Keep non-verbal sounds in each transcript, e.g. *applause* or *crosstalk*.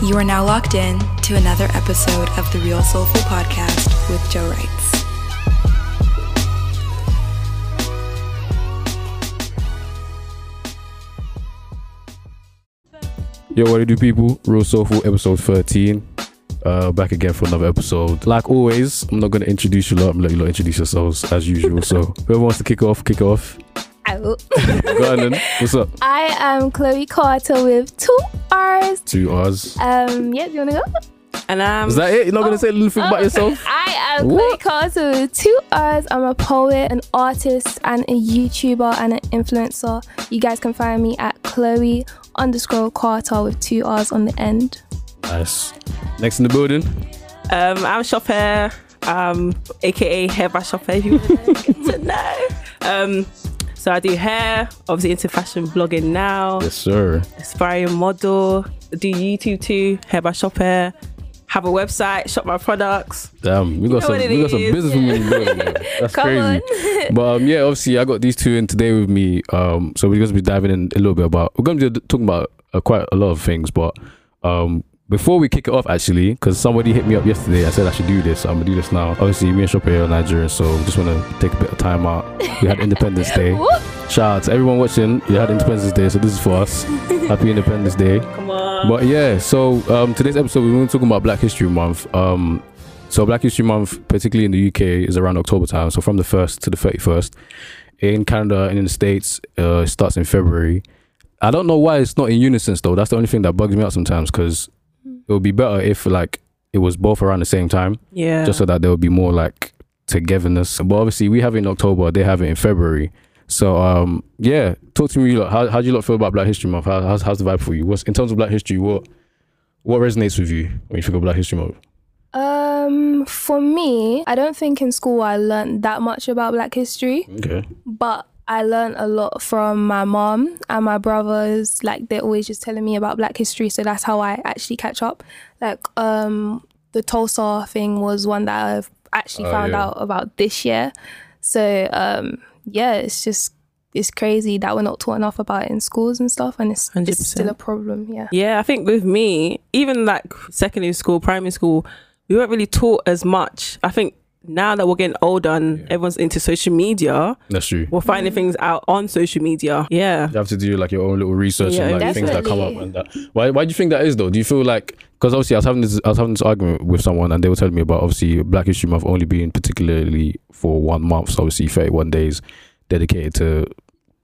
You are now locked in to another episode of the Real Soulful Podcast with Joe Wrights. Yo, what do you do, people? Real Soulful, episode 13. Uh, back again for another episode. Like always, I'm not going to introduce you lot. I'm going to let you lot introduce yourselves as usual. so, whoever wants to kick off, kick off. Out. Go on then. What's up? *laughs* I am Chloe Carter with two R's. Two R's. Um, yeah, do you want to go? And um, Is that it? You're not going Oh, to say a little thing about oh. yourself? *laughs* I am What? Chloe Carter with two R's. I'm a poet, an artist, and a YouTuber and an influencer. You guys can find me at Chloe underscore Carter with two R's on the end. Nice. Next in the building. um, I'm Shop Hair, um, aka Hair by Shop Hair, if you want *laughs* get to know. Um, so I do hair, obviously into fashion blogging now, Yes, sir. aspiring model, do YouTube too, Hair by Shop Hair, have a website, shop my products. Damn, we got know some, we got some business women in the *laughs* That's crazy. *laughs* But um, yeah, obviously, I got these two in today with me. Um, so we're going to be diving in a little bit about. We're going to be talking about uh, quite a lot of things, but um, before we kick it off, actually, because somebody hit me up yesterday, I said I should do this. So I'm gonna do this now. Obviously, me and Shopee are Nigerian, so just want to take a bit of time out. We had Independence Day. *laughs* Whoop. Shout out to everyone watching. You had Independence Day, so this is for us. *laughs* Happy Independence Day. Come on. But yeah, so um, today's episode we're going to talk about Black History Month. Um, so Black History Month, particularly in the UK, is around October time. So from the first to the thirty first. In Canada and in the States, uh, it starts in February. I don't know why it's not in unison though. That's the only thing that bugs me out sometimes because it would be better if like it was both around the same time, yeah. just so that there would be more like togetherness. But obviously, we have it in October. They have it in February. So um, yeah, talk to me. Lot. How how do you lot feel about Black History Month? How, how's how's the vibe for you? What's in terms of Black History? What what resonates with you when you think of Black History Month? Um, for me, I don't think in school I learned that much about Black history. Okay. but I learned a lot from my mom and my brothers. Like they're always just telling me about Black history, so that's how I actually catch up. Like um, the Tulsa thing was one that I've actually Oh, found yeah. out about this year. So um, yeah, it's just it's crazy that we're not taught enough about it in schools and stuff, and it's, it's still a problem. Yeah. Yeah, I think with me, even like secondary school, primary school, we weren't really taught as much. I think now that we're getting older and everyone's into social media, That's true. we're finding things out on social media. Yeah. You have to do like your own little research Yeah, and like things that come up definitely. and that. Why why do you think that is though? Do you feel like because obviously I was having this I was having this argument with someone and they were telling me about obviously Black History Month only being particularly for one month, so obviously thirty one days dedicated to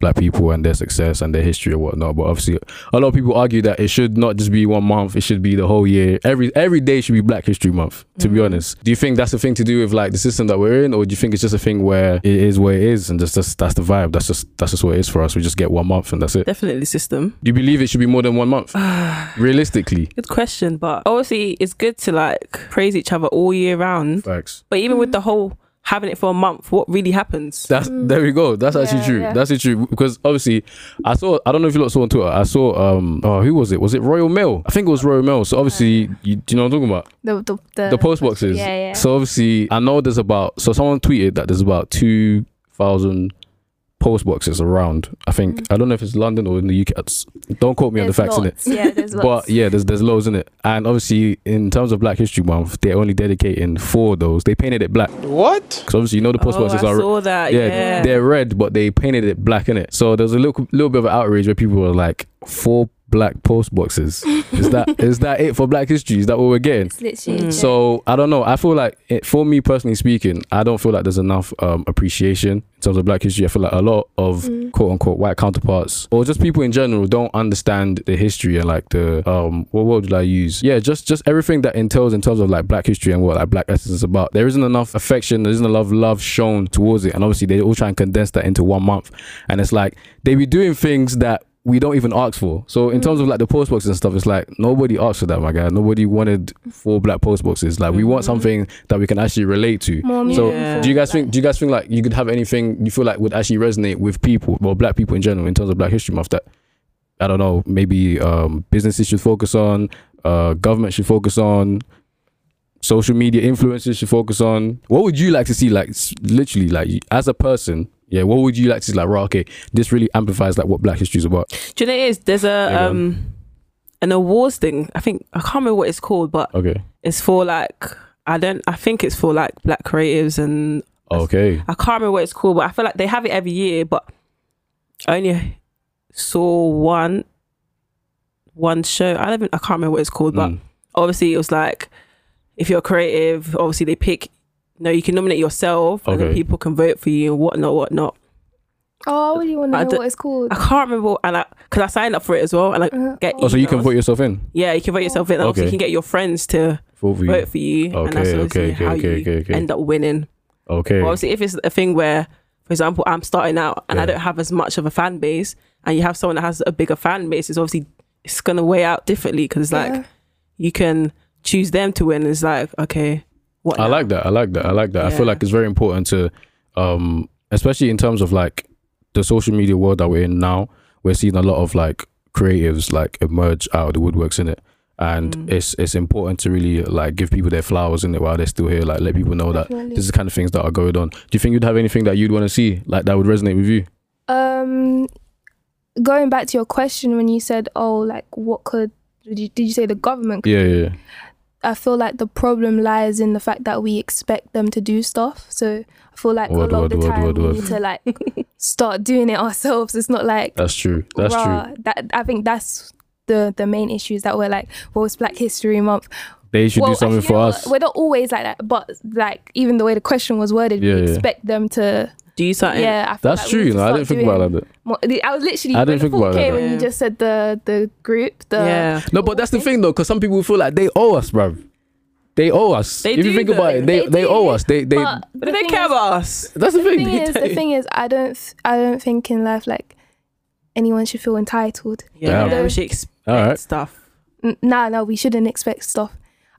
black people and their success and their history or whatnot. But obviously a lot of people argue that it should not just be one month, it should be the whole year. Every every day should be Black History Month, to be mm. honest. Do you think that's the thing to do with like the system that we're in, or do you think it's just a thing where it is what it is and just, just that's the vibe? That's just that's just what it is for us. We just get one month and that's it. Definitely system. Do you believe it should be more than one month? *sighs* Realistically. Good question, but obviously it's good to like praise each other all year round. Facts. But even with the whole having it for a month, what really happens? That's there we go. That's actually Yeah, true. yeah. That's actually true. Because obviously I saw I don't know if you lot saw on Twitter, I saw um oh who was it? Was it Royal Mail? I think it was Royal Mail. So obviously you, do you know what I'm talking about? The the the, the post boxes. Yeah, yeah. So obviously, I know there's about. So someone tweeted that there's about two thousand post boxes around. I think mm. I don't know if it's London or in the UK. It's- Don't quote me on the facts in it. Yeah, there's lots. But yeah, there's there's loads in it, and obviously in terms of Black History Month, they're only dedicating four of those. They painted it black What? because obviously you know the post oh, boxes I are saw that. yeah, Yeah. they're red, but they painted it black in it. So there's a little little bit of outrage where people were like, four black post boxes. Is that *laughs* is that it for Black History? Is that what we're getting? Mm. So I don't know. I feel like it, for me personally speaking, I don't feel like there's enough um, appreciation in terms of Black history. I feel like a lot of Mm. quote unquote white counterparts or just people in general don't understand the history and like the um what word did I use? Yeah, just just everything that entails in terms of like Black history and what like Black essence is about. There isn't enough affection. There isn't enough love shown towards it, and obviously they all try and condense that into one month. And it's like they be doing things that we don't even ask for. So in terms of like the post boxes and stuff, it's like nobody asked for that, my guy. Nobody wanted four black post boxes. Like we want Mhm. something that we can actually relate to. more So Yeah. do you guys think? Do you guys think like you could have anything you feel like would actually resonate with people, well, black people in general, in terms of Black History Month? That I don't know, maybe um, businesses should focus on, uh, government should focus on, social media influencers should focus on. What would you like to see? Like literally, like as a person, yeah. What would you like to see? Like, right, okay, this really amplifies like what Black History is about. Do you know what it is? There's a Yeah, um an awards thing. I think I can't remember what it's called, but Okay. it's for like I don't. I think it's for like black creatives and Okay. I can't remember what it's called, but I feel like they have it every year. But I only saw one one show. I don't. Even, I can't remember what it's called, but Mm. obviously it was like if you're creative, obviously they pick. No, you can nominate yourself, and then Okay. people can vote for you and whatnot, whatnot. Oh, I really want to know don't- what it's called. I can't remember, and I because I signed up for it as well, and I Uh, get. Oh, so you can emails. vote yourself in. Yeah, you can vote yourself in. And obviously Okay. you can get your friends to Vote for you. vote for you, and that's Okay, obviously okay, okay, how okay, you okay, okay. end up winning. Okay. But obviously, if it's a thing where, for example, I'm starting out and I Yeah. don't have as much of a fan base, and you have someone that has a bigger fan base, it's obviously it's gonna weigh out differently because like Yeah. you can choose them to win. It's like okay, what? I like that. I like that. I like that. I feel like it's very important to, um, especially in terms of like the social media world that we're in now. We're seeing a lot of like creatives like emerge out of the woodworks in it, and Mm. it's it's important to really like give people their flowers in it while they're still here. Like let people know that this is the kind of things that are going on. Do you think you'd have anything that you'd want to see like that would resonate with you? Um, going back to your question when you said, "Oh, like what could did you, did you say the government?" could Yeah, yeah. Yeah. I feel like the problem lies in the fact that we expect them to do stuff. So I feel like Word, a lot word, of the time word, we need to like start doing it ourselves. It's not like That's true. That's true. That I think that's the the main issue is that we're like, well, it's Black History Month. They should well, do something for us. We're not always like that, but like even the way the question was worded, Yeah, we yeah. expect them to. Do you something? Yeah, I feel That's like true. need You know, I didn't think doing about that. more- I was literally. I didn't think about thought came that. when you just said the the group. The yeah. No, but that's the thing though, because some people feel like they owe us, bruv. They owe us. They if you do, think about it, they They they, owe us. They they. But But the they care is- about us. that's the the thing. thing is, the thing is, I don't, I don't think in life like anyone should feel entitled. Yeah, Damn. we should expect All right. stuff. No, Nah, no, we shouldn't expect stuff.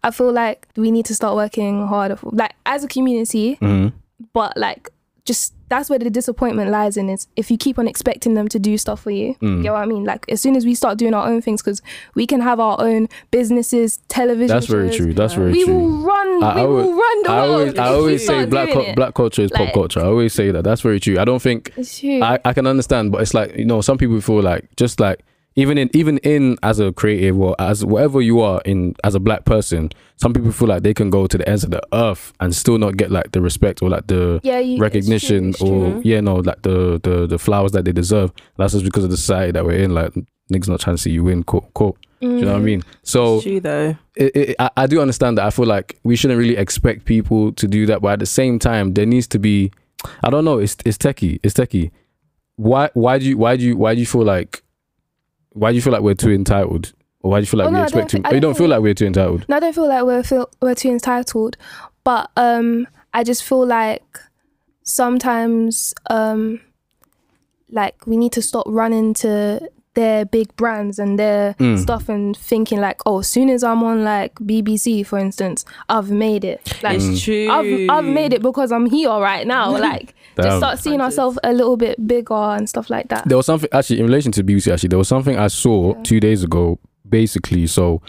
I feel like we need to start working harder, for, like as a community. Mhm. But like, just that's where the disappointment lies in is if you keep on expecting them to do stuff for you. Mm. You know what I mean? Like as soon as we start doing our own things, because we can have our own businesses, television. That's very true. That's very We true. We will run. I we will run the I world. always, I always say black it. black culture is pop culture. I always say that. That's very true. I don't think It's true. I, I can understand, but it's like you know, some people feel like just like even in even in as a creative or as whatever you are in as a black person, some people feel like they can go to the ends of the earth and still not get like the respect or like the yeah, you, recognition it's true, or it's true. yeah, no, like the the the flowers that they deserve. That's just because of the society that we're in. Like niggas not trying to see you win. Quote, cool. Do you know what I Mhm. mean? So It's true though. it, it, I, I do understand that. I feel like we shouldn't really expect people to do that, but at the same time, there needs to be. I don't know. It's it's techie. It's techie. Why why do you why do you why do you feel like why do you feel like we're too entitled, or why do you feel like Oh, we no, expect too? oh, you don't don't feel like we're too entitled. No, I don't feel like we're feel we're too entitled, but um, I just feel like sometimes um, like we need to stop running to their big brands and their Mm. stuff and thinking like, oh, as soon as I'm on like BBC, for instance, I've made it. Like Mm. It's true. I've I've made it because I'm here right now. *laughs* Like just start seeing ourselves a little bit bigger and stuff like that. There was something actually in relation to BBC. Actually, there was something I saw Yeah. two days ago. Basically, so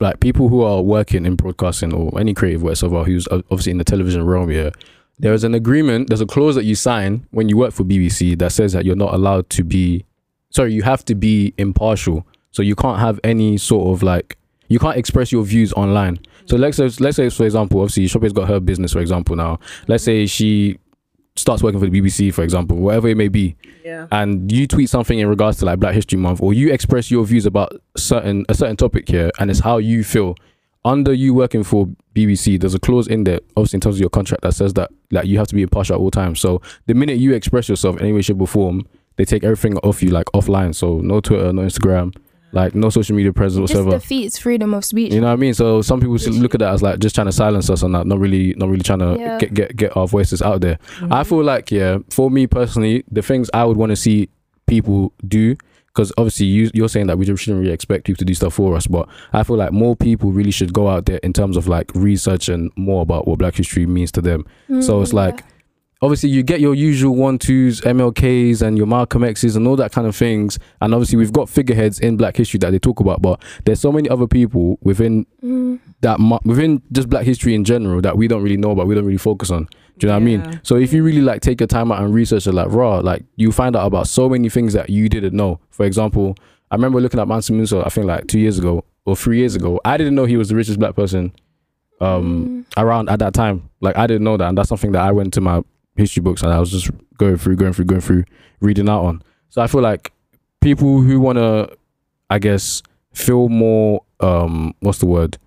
like people who are working in broadcasting or any creative whatsoever, who's obviously in the television realm, yeah, there is an agreement. There's a clause that you sign when you work for BBC that says that you're not allowed to be, sorry, you have to be impartial. So you can't have any sort of like you can't express your views online. So let's say, let's say for example, obviously Shope's got her business, for example. Now, let's say she starts working for the BBC, for example, whatever it may be Yeah. and you tweet something in regards to like Black History Month, or you express your views about certain a certain topic here, and it's how you feel. Under you working for BBC, there's a clause in there, obviously in terms of your contract, that says that like you have to be impartial at all times. So the minute you express yourself in any way, shape, or form, they take everything off you like offline. So no Twitter, no Instagram, like no social media presence It just defeats freedom of speech. You know what I mean? So some people look at that as like just trying to silence us on that, not really, not really trying to Yeah. get get get our voices out there. Mm-hmm. I feel like yeah, for me personally, the things I would want to see people do, because obviously you you're saying that we shouldn't really expect people to do stuff for us, but I feel like more people really should go out there in terms of like research and more about what Black History means to them. So it's Mm, like obviously you get your usual one twos, MLKs, and your Malcolm X's and all that kind of things. And obviously we've got figureheads in Black history that they talk about, but there's so many other people within Mm. that within just Black history in general that we don't really know about, we don't really focus on. Do you know what I mean? So if you really like take your time out and research it, like raw, like you find out about so many things that you didn't know. For example, I remember looking at Mansa Musa. I think like two years ago or three years ago. I didn't know he was the richest black person um around at that time. Like I didn't know that, and that's something that I went to my history books and I was just going through, going through, going through, reading out on. So I feel like people who want to, I guess, feel more. um What's the word?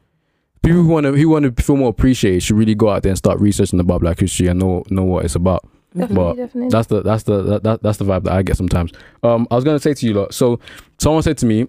People who want to who want to feel more appreciated should really go out there and start researching about Black history and know know what it's about. Definitely, But definitely. That's the that's the that, that, that's the vibe that I get sometimes. Um, I was gonna say to you, lot. So someone said to me,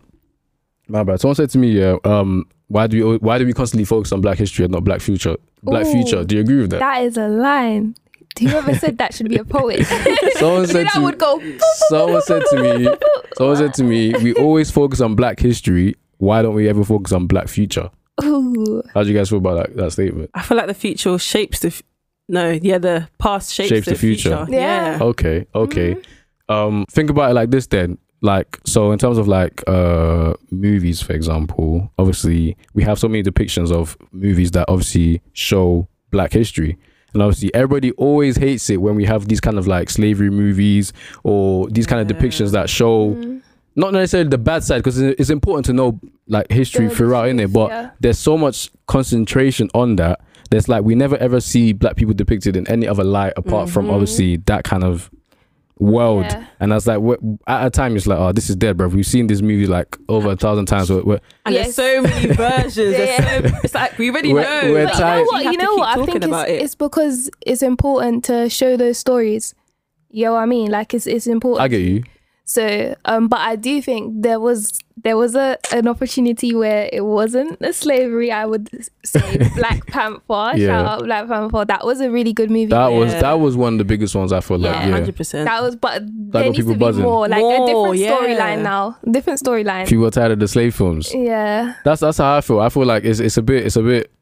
my bad. Someone said to me, yeah. Um, why do we why do we constantly focus on Black history and not Black future? Black Ooh. future. Do you agree with that? that is a line. *laughs* Whoever said that should be a poet. *laughs* Someone *laughs* said that to would go. someone said to me, someone said to me, we always focus on Black history. Why don't we ever focus on Black future? Ooh. How do you guys feel about that, that statement? I feel like the future shapes the. F- no, yeah, the past shapes, Shapes the, the future. future. Yeah. Okay, okay. Mm-hmm. Um, think about it like this then. Like, so in terms of like uh movies, for example, obviously we have so many depictions of movies that obviously show black history. And obviously everybody always hates it when we have these kind of like slavery movies or these kind of depictions that show Mm. not necessarily the bad side because it's important to know like history The throughout in it, but yeah. there's so much concentration on that. There's like we never ever see black people depicted in any other light apart from Mhm. obviously that kind of world. Yeah. And that's like at a time it's like, oh, this is dead, bro. We've seen this movie like over a thousand times. We're, we're, And Yes. there's so many versions. There's so, it's like we already We're- know. we're but But you know what? have You know what? I think about it's, it. it's because it's important to show those stories. You know what I mean? Like it's it's important. I get you. So, um, but I do think there was there was a an opportunity where it wasn't a slavery. I would say *laughs* Black Panther. Yeah. Shout out Black Panther. That was a really good movie. That was Yeah. that was one of the biggest ones I feel like. yeah, Yeah. hundred percent. that was, but there needs to be buzzing. more, like a More, different yeah. storyline now, different storyline. People are tired of the slave films. Yeah, That's that's how I feel. I feel like it's it's a bit it's a bit.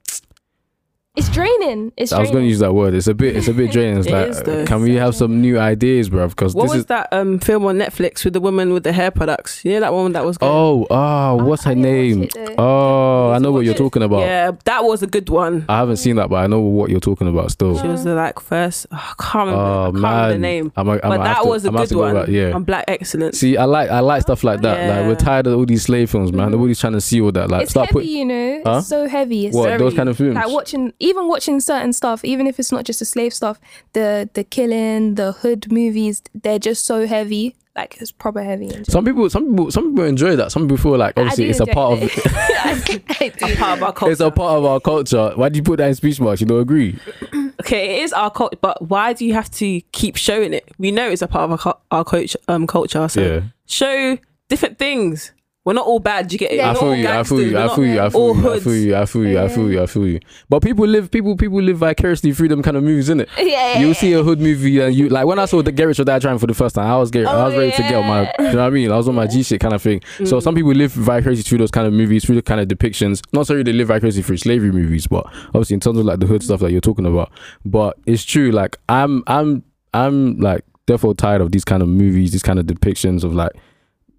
It's draining. It's I was going to use that word. It's a bit it's a bit draining. It's *laughs* It like, is can we have some new ideas, bro? Because What this was is. that um film on Netflix with the woman with the hair products? You know that one that was. Going? Oh, oh, what's I her didn't name? Oh, I know what you're it. talking about. Yeah, that was a good one. I haven't seen that, but I know what you're talking about still. She was the like first. oh, I can't remember. Oh I can't remember the name. I'm, I'm, But that to- was a I'm good one. back, Yeah. On Black Excellence. See, I like I like stuff like that. Like we're tired of all these slave films, man. Mhm. Nobody's trying to see all that. Like it's start heavy, put you know. It's so heavy. What those kind of films. like watching even watching certain stuff even if it's not just the slave stuff the the killing the hood movies they're just so heavy like it's proper heavy and Some people, some people, some people enjoy that. Some people feel like obviously it's a part of it. *laughs* *laughs* I, I a part of our culture. it's a part of our culture. Why do you put that in speech marks? You don't agree? *clears throat* okay, it is our culture, but why do you have to keep showing it? We know it's a part of our, our coach, um, culture. So Yeah. show different things. We're not all bad. You get it? Yeah. I feel you. I feel you. we're I feel you. I feel you. I feel you. I feel you. I feel you. I feel you. But people live. People. People live vicariously through them kind of movies, innit? *laughs* yeah, yeah, You yeah. see a hood movie and you like when I saw the Get Rich or Die Trying for the first time, I was getting, I Oh, was ready to get on my, you know what I mean? I was on my G shit kind of thing. So mm. some people live vicariously through those kind of movies, through the kind of depictions. Not necessarily they live vicariously through slavery movies, but obviously in terms of like the hood stuff that you're talking about. But it's true. Like I'm, I'm, I'm like therefore tired of these kind of movies, these kind of depictions of like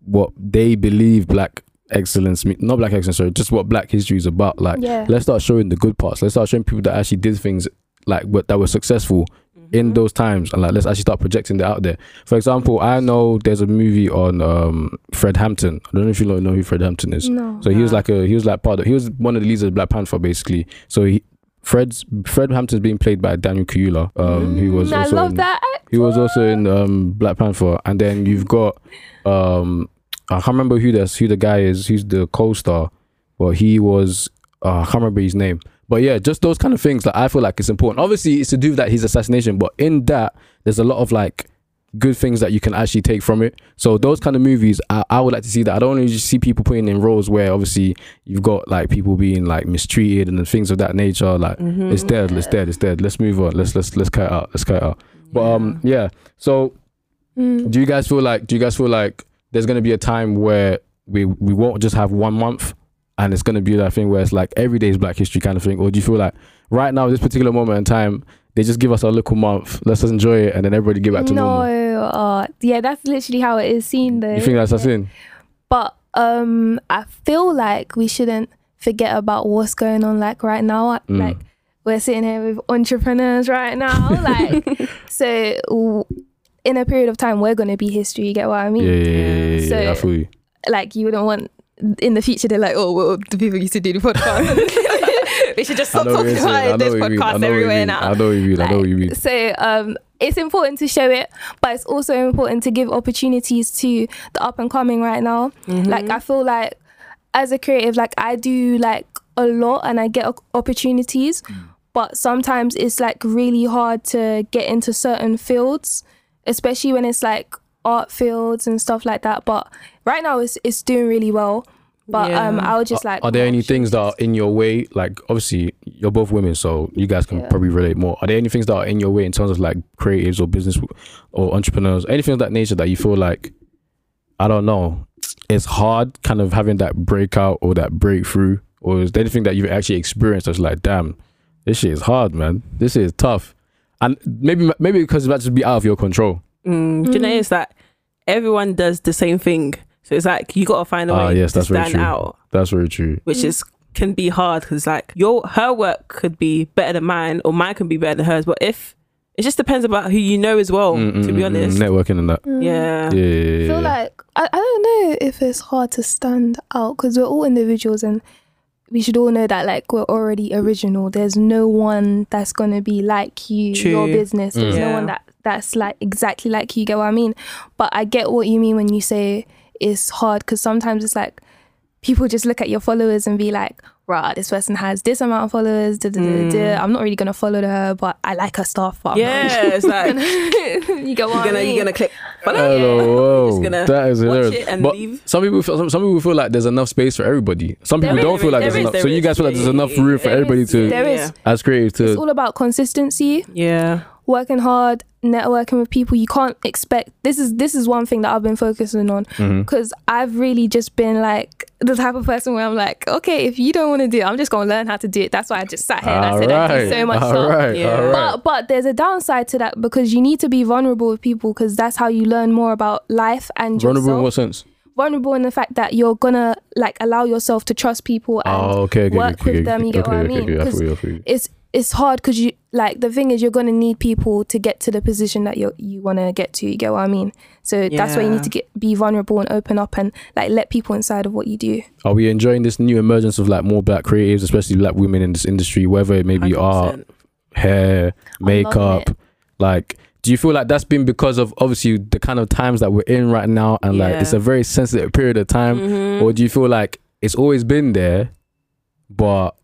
what they believe black excellence, not black excellence, sorry, just what black history is about. Like yeah let's start showing the good parts. Let's start showing people that actually did things like what that were successful Mm-hmm. in those times, and like let's actually start projecting that out there. For example, I know there's a movie on um, Fred Hampton. I don't know if you know who Fred Hampton is. no So he was like a he was like part of he was one of the leaders of Black Panther basically. So he Fred's Fred Hampton's being played by Daniel Kaluuya, um, who was Mm, I also love in, that he was also in um, Black Panther, and then you've got um, I can't remember who this who the guy is. Who's the co-star? But he was uh, I can't remember his name. But yeah, just those kind of things that I feel like it's important. Obviously, it's to do with that his assassination, but in that there's a lot of like good things that you can actually take from it. So those kind of movies, I, I would like to see that. I don't want to just see people putting in roles where obviously you've got like people being like mistreated and things of that nature. Like Mm-hmm. it's dead, it's dead, it's dead. Let's move on. Let's let's let's cut out. Let's cut out. But um yeah. So Mm. do you guys feel like do you guys feel like there's gonna be a time where we we won't just have one month and it's gonna be that thing where it's like every day is Black History kind of thing, or do you feel like right now this particular moment in time they just give us a little month, let's just enjoy it, and then everybody get back to no normal. uh, yeah that's literally how it is seen though You think that's that's in? but um i feel like we shouldn't forget about what's going on like right now Mm. like we're sitting here with entrepreneurs right now like *laughs* so in a period of time we're going to be history you get what i mean Yeah, yeah, yeah, yeah, yeah, So- I feel you. like you wouldn't want in the future they're like, oh, well, the people used to do the podcast. *laughs* we should just I stop talking about I it. There's what you mean. I podcasts know what you everywhere mean. now. I know what you mean. I know what you mean. So um, it's important to show it, but it's also important to give opportunities to the up and coming right now. Like I feel like as a creative, like I do like a lot and I get o- opportunities, but sometimes it's like really hard to get into certain fields, especially when it's like art fields and stuff like that. But right now it's it's doing really well. But um, I was just like, Are there any things that are in your way? Like, obviously, you're both women, so you guys can Yeah. probably relate more. Are there any things that are in your way in terms of like creatives or business or entrepreneurs, anything of that nature that you feel like, I don't know, it's hard kind of having that breakout or that breakthrough? Or is there anything that you've actually experienced that's like, damn, this shit is hard, man. This shit is tough. And maybe maybe because it might just be out of your control. Mm, do you know Mm. it's that everyone does the same thing, so it's like you got to find a way Ah, yes, to that's very stand true. out, That's very true. which is can be hard because like your her work could be better than mine, or mine can be better than hers. But if it just depends about who you know as well, Mm, Oh, to mm, be mm, honest. networking and that. mm. Yeah. Yeah, yeah, yeah, I feel like I, I don't know if it's hard to stand out because we're all individuals and we should all know that like we're already original. There's no one that's gonna be like you, your business. There's Mm. no one that that's like exactly like you. Get what I mean? But I get what you mean when you say it's hard because sometimes it's like people just look at your followers and be like, "Rah, this person has this amount of followers." Da, da, da, da. Mm. I'm not really gonna follow her, but I like her stuff. But Yeah, *laughs* it's like not- you get what you're gonna mean? you're gonna click. follow. Hello, *laughs* whoa. Just gonna that is watch hilarious. it and but leave. some people, feel, some, some people feel like there's enough space for everybody. Some people is, don't feel like there there's is, enough. there So you guys feel like there's enough room for there everybody is- to, there is. Yeah. as creative, It's all about consistency. Yeah. Working hard, networking with people. You can't expect this is this is one thing that I've been focusing on Mhm. because I've really just been like the type of person where I'm like, okay, if you don't want to do it, I'm just gonna learn how to do it. That's why I just sat here and I said I do so much all stuff. right, Yeah. all right. But but there's a downside to that because you need to be vulnerable with people because that's how you learn more about life and Vulnerable in yourself. what sense? vulnerable in the fact that you're gonna like allow yourself to trust people and Oh, okay, okay, work okay, with okay, them. You get okay, what I mean? okay, I 'Cause feel I feel it's it's hard because you like the thing is you're gonna need people to get to the position that you you want to get to. You get what I mean? So that's why you need to get be vulnerable and open up and like let people inside of what you do. Are we enjoying this new emergence of like more black creatives, especially black women in this industry, whether it may be art, 100%. hair, makeup? Like, do you feel like that's been because of obviously the kind of times that we're in right now, and like Yeah. it's a very sensitive period of time, Mhm. or do you feel like it's always been there, but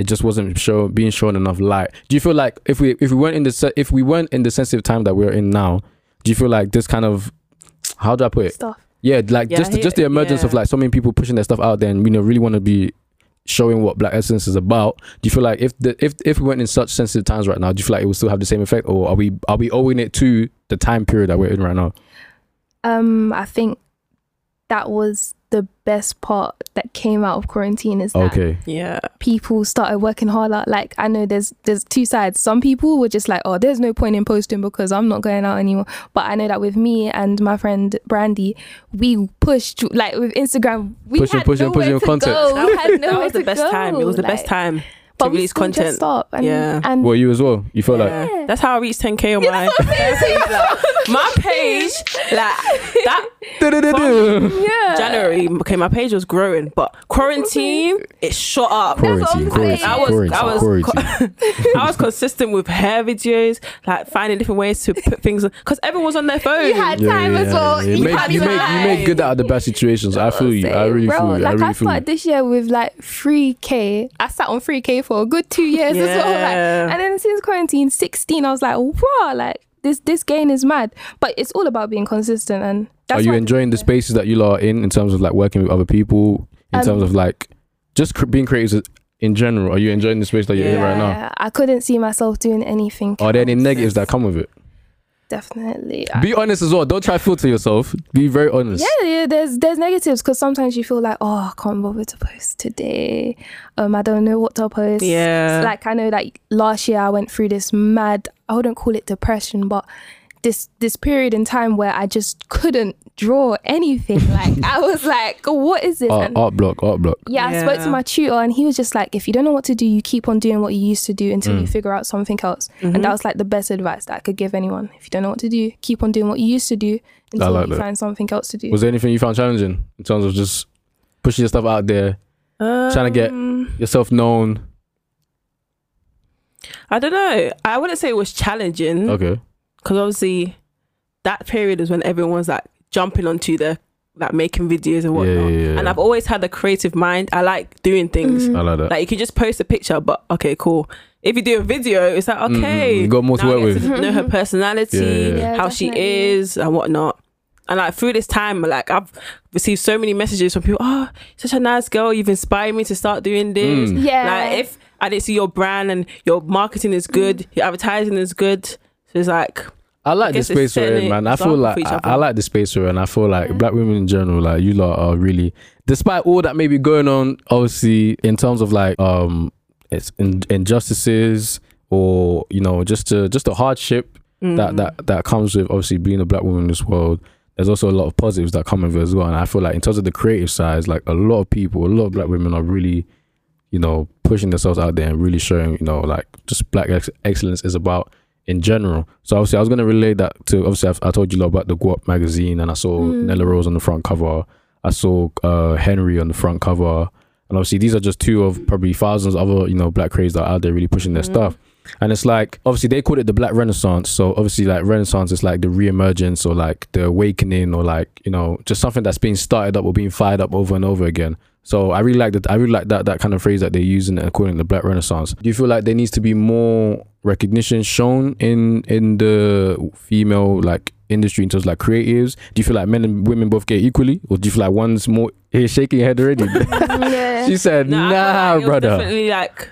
it just wasn't show being shown enough light? Do you feel like if we if we weren't in the se- if we weren't in the sensitive time that we're in now, do you feel like this kind of how do I put it? Stuff. Yeah, like Yeah, just he- just the emergence of like so many people pushing their stuff out there, and you know really want to be showing what Black Essence is about. Do you feel like if the if if we went in such sensitive times right now, do you feel like it would still have the same effect, or are we are we owing it to the time period that we're in right now? Um, I think that was the best part that came out of quarantine is that Okay, Yeah. people started working harder. Like I know there's there's two sides. Some people were just like, oh, there's no point in posting because I'm not going out anymore. But I know that with me and my friend Brandy, we pushed like with Instagram. We Pushing, had pushing, nowhere pushing to content. Go. We had That nowhere was the best go. time. It was the like, best time to But we release still just content. stop. And, Yeah. and well, you as well. You feel like Yeah. That's how I reached 10k on my page. *laughs* Like, my *laughs* page, like that *laughs* yeah, January, okay, my page was growing, but quarantine, it shot up. quarantine, quarantine. I was- quarantine, I was- quarantine. I was consistent with hair videos, like finding different ways to put things because everyone was on their phone. You had time as well. You, You make, had you, make, you make good out of the bad situations. I feel you. I really Bro, feel you. I like really I feel you. started this year with like 3k. I sat on 3k for a good two years as well. Like, and then since quarantine 16, I was like, wow, like this this gain is mad. But it's all about being consistent and that's are you enjoying the spaces that you are in in terms of like working with other people in Um, terms of like just cr- being creative in general are you enjoying the space that you're in right now I couldn't see myself doing anything. are there any negatives that come with it Definitely. I- be honest as well don't try to filter yourself be very honest yeah, yeah, there's there's negatives because sometimes you feel like, oh, I can't bother to post today. Um, I don't know what to post. Yeah. It's like I know that last year I went through this mad. I wouldn't call it depression, but this this period in time where I just couldn't draw anything. *laughs* Like I was like, what is this? Art, And- art block, art block. yeah, I spoke to my tutor and he was just like, if you don't know what to do, you keep on doing what you used to do until you figure out something else. And Mm-hmm. that was like the best advice that I could give anyone. If you don't know what to do, keep on doing what you used to do until like you that. find something else to do. Was there anything you found challenging in terms of just pushing your stuff out there, trying to get Um, yourself known? I don't know. I wouldn't say it was challenging Okay. Because obviously that period is when everyone's like jumping onto the like making videos and whatnot. yeah, yeah. And I've always had a creative mind. I like doing things. Mm. I like that. Like you can just post a picture, but okay, cool. If you do a video, it's like okay, Mm, you got more to now work with. to know her personality, Yeah, yeah, yeah. how Yeah, she is, and whatnot. And like through this time, like I've received so many messages from people. Oh, such a nice girl. You've inspired me to start doing this. Mm. Yeah. Like if I didn't see your brand and your marketing is good, your advertising is good. So it's like I like the space we're in, man. I feel like I. I like the space we're in. I feel like black women in general, like you lot are really, despite all that may be going on, obviously in terms of like um, it's in, injustices or you know just a, just a hardship mm. that that that comes with obviously being a black woman in this world. There's also a lot of positives that come with it as well, and I feel like in terms of the creative side, like a lot of people, a lot of black women are really, you know, pushing themselves out there and really showing, you know, like just black ex- excellence is about in general. So obviously, I was gonna relate that to obviously I've, I told you a lot about the Guap magazine, and I saw Mm. Nella Rose on the front cover. I saw uh, Henry on the front cover, and obviously these are just two of probably thousands of other you know black creators that are out there really pushing their Mhm. stuff. And it's like obviously they called it the Black Renaissance. So obviously like Renaissance is like the reemergence or like the awakening or like you know just something that's being started up or being fired up over and over again. So I really like that. I really like that that kind of phrase that they're using and calling it the Black Renaissance. Do you feel like there needs to be more recognition shown in in the female like industry in terms of like creatives? Do you feel like men and women both get equally, or do you feel like one's more? Here, shaking your head already. *laughs* yeah. *laughs* she said, No, "Nah, like brother." Definitely like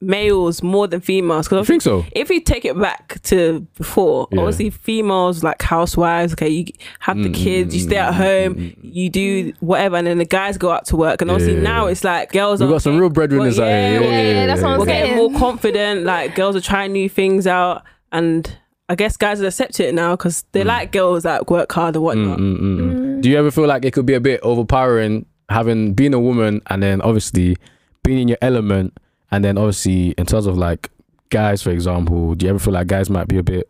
males more than females. Cause I think so. if you take it back to before, Yeah. obviously females like housewives, okay, you have the kids, you stay at home, you do whatever, and then the guys go out to work. And obviously Yeah. now it's like girls We are got some real breadwinners well, out here. yeah, Yeah, yeah, yeah, that's what I'm we're saying. getting more confident. Like girls are trying new things out, and I guess guys are accepting it now because they Mm. like girls that work hard and Mm, whatnot. mm, mm, mm. Mm. Do you ever feel like it could be a bit overpowering having being a woman and then obviously being in your element and then obviously in terms of like guys for example, do you ever feel like guys might be a bit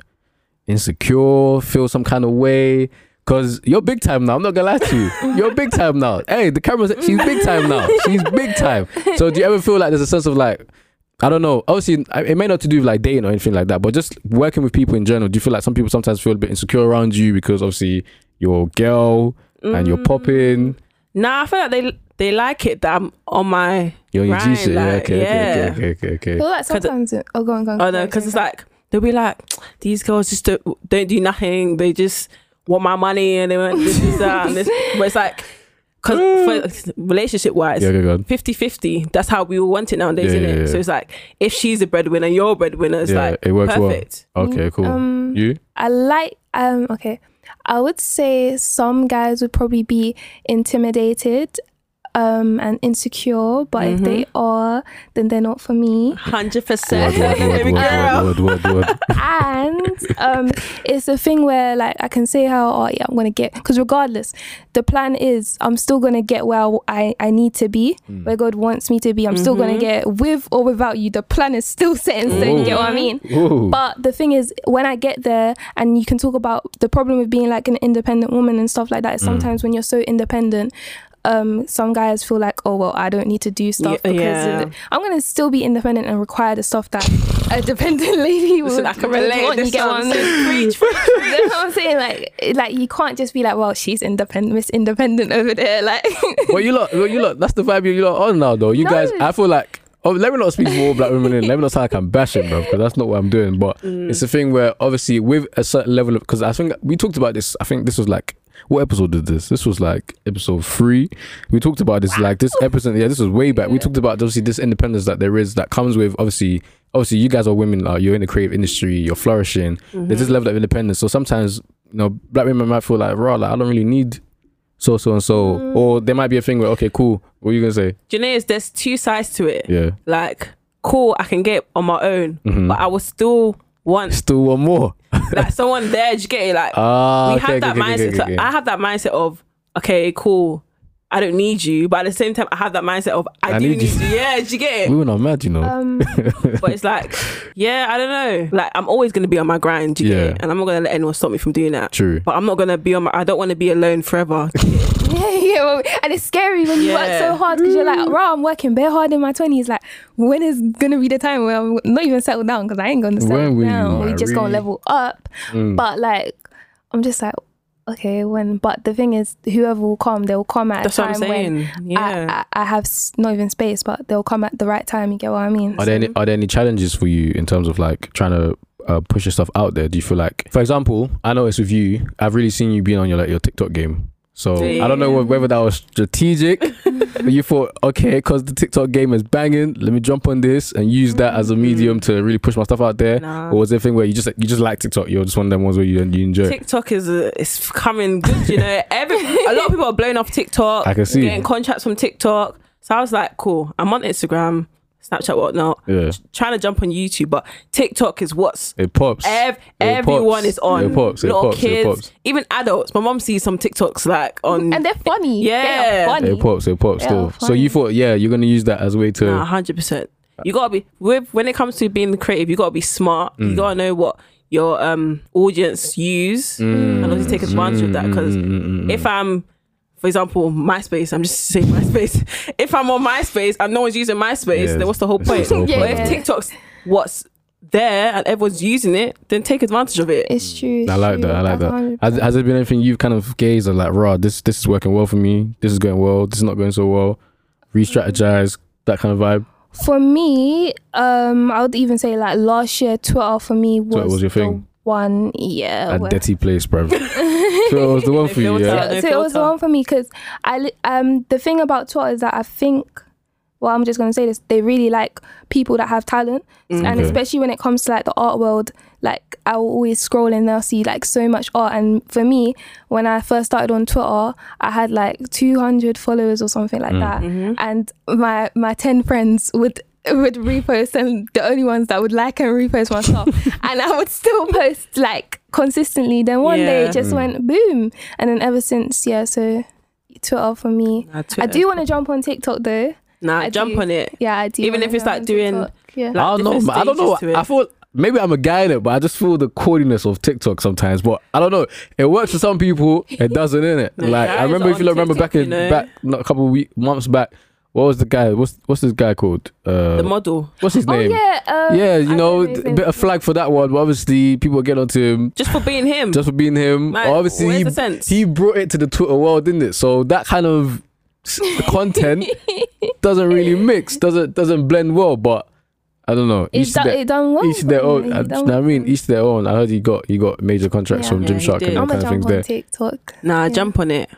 insecure, feel some kind of way? Cause you're big time now. I'm not gonna lie to you. *laughs* You're big time now. Hey, the camera's she's big time now. She's big time. So do you ever feel like there's a sense of like I don't know. Obviously, it may not to do with like dating or anything like that, but just working with people in general. Do you feel like some people sometimes feel a bit insecure around you because obviously you're a girl and you're Mm. popping, Nah, I feel like they they like it that I'm on my. you're your G Right, shit. Yeah, like, okay, yeah. okay, okay, okay, I okay. feel like sometimes it, oh go on go on Oh no, because it's like they'll be like these girls just don't, don't do nothing. They just want my money and they want this, this that, and this. *laughs* But it's like because relationship wise. Yeah, okay, good. 50 50 that's how we all want it nowadays Yeah, isn't yeah, it yeah. so it's like if she's a breadwinner you're a breadwinner it's Yeah, like it works well. perfect Okay, cool. um you? I like um okay. I would say some guys would probably be intimidated um and insecure, but if they are, then they're not for me. 100% Word, word, Baby word, girl. word, word, word, word. *laughs* and um it's a thing where like I can say how oh yeah I'm gonna get because regardless the plan is I'm still gonna get where I, I need to be Hmm. where God wants me to be I'm still gonna get with or without you the plan is still set in stone you get what I mean Ooh. But the thing is, when I get there, and you can talk about the problem with being like an independent woman and stuff like that. Mm. Sometimes when you're so independent, um, some guys feel like, oh well, I don't need to do stuff Yeah, because yeah. I'm gonna still be independent and require the stuff that a *laughs* dependent lady would, Listen, I can would relate want. You get what I'm saying? *laughs* *laughs* What I'm saying? Like, like you can't just be like, well, she's independent, Miss Independent over there. Like, well, you lot, well, you lot, that's the vibe you lot on now, though. You No. guys, I feel like, oh, let me not speak for all black women in. Let me not sound like I'm bashing, bro, because that's not what I'm doing. But Mm. it's a thing where, obviously, with a certain level of, because I think we talked about this, I think this was like, what episode did this? This was like episode three. We talked about this, like this episode. Yeah, this was way back. We talked about obviously this independence that there is that comes with obviously, obviously you guys are women. Uh, you're in the creative industry. You're flourishing. There's this level of independence. So sometimes you know black women might feel like, raw, like I don't really need so so and so, or there might be a thing where okay, cool. What are you gonna say? Do you know is there's two sides to it Yeah. like cool I can get on my own Mhm. but I will still want Still one more. *laughs* like someone there. Do you get it? Like Ah, we okay, have that okay, okay, mindset. okay, so. I have that mindset of okay, cool. I don't need you, but at the same time, I have that mindset of I, I do need need, you. you. Yeah, do you get it? We were not mad, you know. Um, *laughs* but it's like, yeah, I don't know. Like I'm always gonna be on my grind, do you Yeah. get it? And I'm not gonna let anyone stop me from doing that. True. But I'm not gonna be on my. I don't want to be alone forever. *laughs* yeah, yeah, well, and it's scary when you work so hard because you're like, bro, I'm working bare hard in my twenties. Like, when is gonna be the time where I'm not even settled down? Because I ain't gonna settle When down. we just gonna level up. Mm. But like, I'm just like, okay, when? But the thing is, whoever will come, they'll come at That's a what I'm time when. Yeah. I, I, I have not even space, but they'll come at the right time. You get what I mean? Are there any are there any challenges for you in terms of like trying to uh, push your stuff out there? Do you feel like, for example, I noticed with you, I've really seen you being on your like your TikTok game. So I don't know whether that was strategic, *laughs* but you thought, okay, because the TikTok game is banging, let me jump on this and use that as a medium to really push my stuff out there. Nah. Or was it a thing where you just you just like TikTok? You're just one of them ones where you you enjoy. TikTok is uh, it's coming good, you know. *laughs* Every a lot of people are blowing off TikTok. I can see. getting contracts from TikTok. So I was like, cool. I'm on Instagram, Snapchat, whatnot. Yeah, Trying to jump on YouTube, but TikTok is what's it pops. ev- It everyone pops. is on. It pops, it Little pops, it kids, pops. even adults. My mom sees some TikToks like on. and they're funny. Yeah. they're funny. It pops. It pops. Yeah, Still. So you thought, yeah, you're gonna use that as a way to. Nah, hundred percent. You gotta be with when it comes to being creative. You gotta be smart. Mm. You gotta know what your um audience use Mm. and also take advantage of that. Because if I'm, for example, MySpace, I'm just saying MySpace. *laughs* if I'm on MySpace and no one's using MySpace, Yeah, then what's the whole point? the whole Yeah, But if TikTok's what's there and everyone's using it, then take advantage of it. It's true. it's I like true. that. I like that. 100%. Has, has there been anything you've kind of gazed at, like, raw? This this is working well for me. This is going well. This is not going so well. Re-strategize that kind of vibe. For me, um, I would even say like last year, Twitter for me was, Twitter was your the thing? one. Yeah, A dirty place, bro. *laughs* so it was the one for you. Yeah. no so it was the one for me because I um the thing about Twitter is that I think well I'm just gonna say this they really like people that have talent and Okay. especially when it comes to like the art world like I will always scroll and I'll see like so much art and for me when I first started on Twitter I had like 200 followers or something like mm. that and my my 10 friends would would repost and the only ones that would like and repost my stuff *laughs* and I would still post like consistently then one day it just mm. went boom and then ever since yeah so Twitter for me Nah, I do want to jump on TikTok though Nah, I jump do. on it. yeah I do Even if it's like doing- TikTok. yeah I don't know. I don't know. stages to it. I feel maybe I'm a guy in it, but I just feel the corniness of TikTok sometimes. But I don't know. It works for some people. It doesn't, in it. No, like I remember, if you remember TikTok, back in you know. back not a couple of week months back. What was the guy? What's what's this guy called? Uh, The model. what's his oh name? yeah uh, Yeah, you I know, a bit of flag for that one. But obviously, people get onto him Just for being him. just for being him. Like, obviously, he, the sense? he brought it to the Twitter world, didn't it? So that kind of content *laughs* doesn't really mix, doesn't doesn't blend well. But I don't know. It's Each done, their, it done well each their own. I, It done I mean, for each their own. I heard he got he got major contracts Yeah. from Yeah, Jim he and all I'm kind gonna of things jump on there. TikTok Nah, jump on it.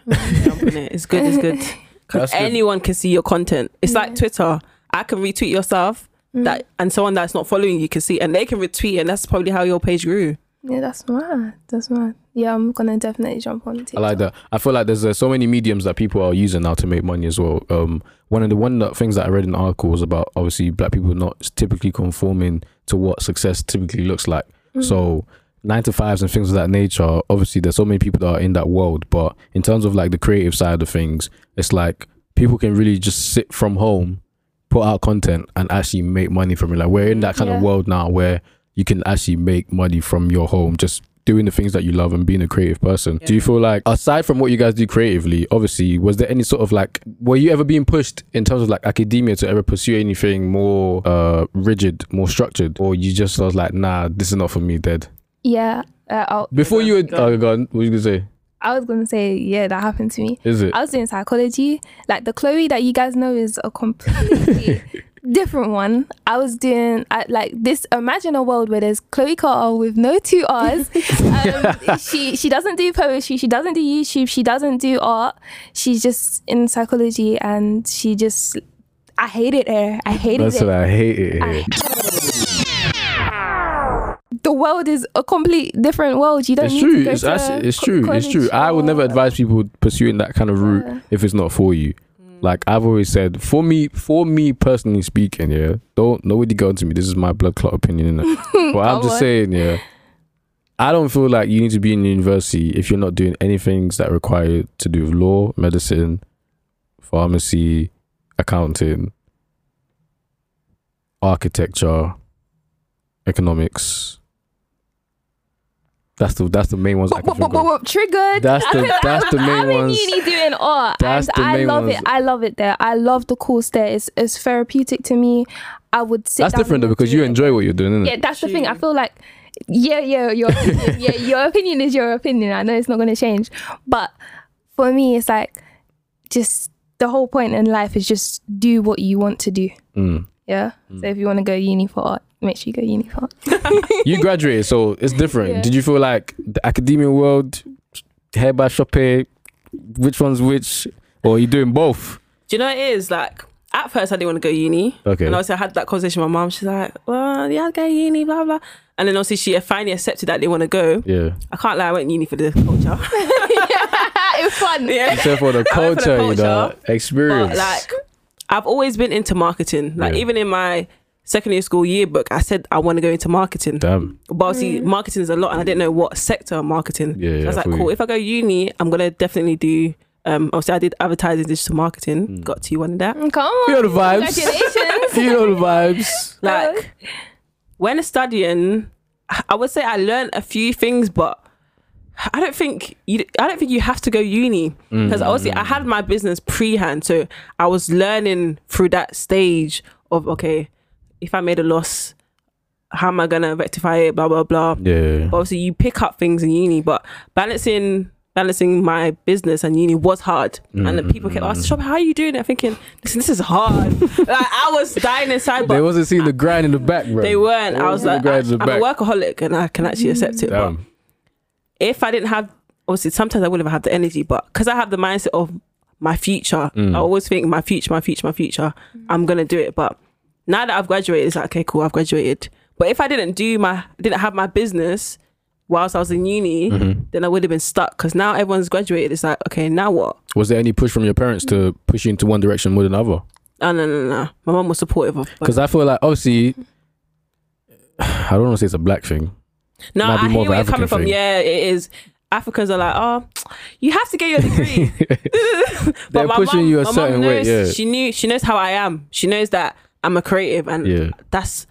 jump on it. It's good. It's good. *laughs* Because That's good. anyone can see your content. It's like Twitter. I can retweet your stuff. Mm. That and someone that's not following you can see, and they can retweet, and that's probably how your page grew. yeah that's mad that's mad yeah I'm gonna definitely jump on TikTok I like that. I feel like there's uh, so many mediums that people are using now to make money as well. Um, one of the one of the things that I read in the article was about obviously black people not typically conforming to what success typically looks like. So nine to fives and things of that nature. Obviously, there's so many people that are in that world, but in terms of like the creative side of things, it's like people can really just sit from home, put out content, and actually make money from it. Like we're in that kind of world now where you can actually make money from your home just doing the things that you love and being a creative person. Do you feel like aside from what you guys do creatively, obviously, was there any sort of like were you ever being pushed in terms of like academia to ever pursue anything more uh rigid, more structured? Or you just was like, nah, this is not for me, dead. Yeah uh, I'll, Before you were Go oh god, what were you gonna say? I was gonna say yeah that happened to me Is it? I was doing psychology. Like the Chloe that you guys know is a completely *laughs* different one. I was doing I, like this. Imagine a world where there's Chloe Carter with no two R's. Um, *laughs* she she doesn't do poetry. She doesn't do YouTube. She doesn't do art. She's just in psychology, and she just. I hated her. I hated That's it. what I hate it. I- the world is a complete different world. You don't It's need true. to go It's to actually it's co- true. It's true. college I would never advise people pursuing that kind of route Yeah. if it's not for you. Mm. Like I've always said, for me, for me personally speaking, yeah, don't nobody go to me. This is my blood clot opinion, innit? *laughs* but I'm just saying, yeah. I don't feel like you need to be in university if you're not doing anything that require to do with law, medicine, pharmacy, accounting, architecture, economics. That's the that's the main ones I Whoop, can whoop, think whoop, triggered. That's the *laughs* that's the I'm main in ones. uni doing art, That's and the I love ones. it. I love it there. I love the course there. It's it's therapeutic to me. I would sit. That's down different though because you it. enjoy what you're doing, innit? Yeah, that's the thing. I feel like, yeah, yeah, your *laughs* opinion, yeah, your opinion is your opinion. I know it's not going to change, but for me, it's like just the whole point in life is just do what you want to do. Mm. Yeah. So mm. if you want to go uni for art, make sure you go uni for art. *laughs* you graduated, so it's different. Yeah. Did you feel like the academia world, hair by Shop, which one's which, or are you doing both? Do you know what it is? Like, at first, I didn't want to go uni. Okay. And obviously, I had that conversation with my mom. She's like, well, yeah, I'll go uni, blah, blah. And then obviously, she finally accepted that they want to go. Yeah. I can't lie, I went uni for the culture. *laughs* it was fun. yeah. Except for the I went for culture, the you know, experience. But like, I've always been into marketing. Like, Yeah. even in my second year school yearbook, I said I want to go into marketing. Damn. But obviously, marketing is a lot, and I didn't know what sector of marketing. Yeah, so yeah, I was I like, cool. you. If I go uni, I'm gonna definitely do. Um, obviously, I did advertising, digital marketing. Hmm. Got to you one of that. Come on. You know the vibes. Congratulations. *laughs* you know the vibes. Like when studying, I would say I learned a few things, but I don't think you. I don't think you have to go uni Mm. because obviously I had my business pre-hand, so I was learning through that stage of okay, if I made a loss, how am I gonna rectify it? Blah blah blah. Yeah. But obviously you pick up things in uni, but balancing balancing my business and uni was hard. And the people kept asking, Shop, how are you doing it? Thinking, listen, this is hard. *laughs* like I was dying inside, but They wasn't seeing the grind in the back, bro. they weren't. They I was like, I, grind in the I'm a workaholic and I can actually accept it. But Damn. If I didn't have, obviously, sometimes I wouldn't have had the energy, but because I have the mindset of my future, Mm. I always think my future, my future, my future, I'm going to do it. But now that I've graduated, it's like, okay, cool, I've graduated. But if I didn't do my, didn't have my business whilst I was in uni, Mm-hmm. then I would have been stuck because now everyone's graduated. It's like, okay, now what? Was there any push from your parents to push you into one direction more than other? Oh, no, no, no, no. My mom was supportive of Because I feel like obviously, *sighs* I don't want to say it's a black thing. No, I hear where you're coming African from. thing. Yeah, it is. Africans are like, oh, you have to get your degree. *laughs* *laughs* They're my pushing mum- you a certain way. knows- Yeah. She knew. She knows how I am. She knows that I'm a creative, and Yeah. that's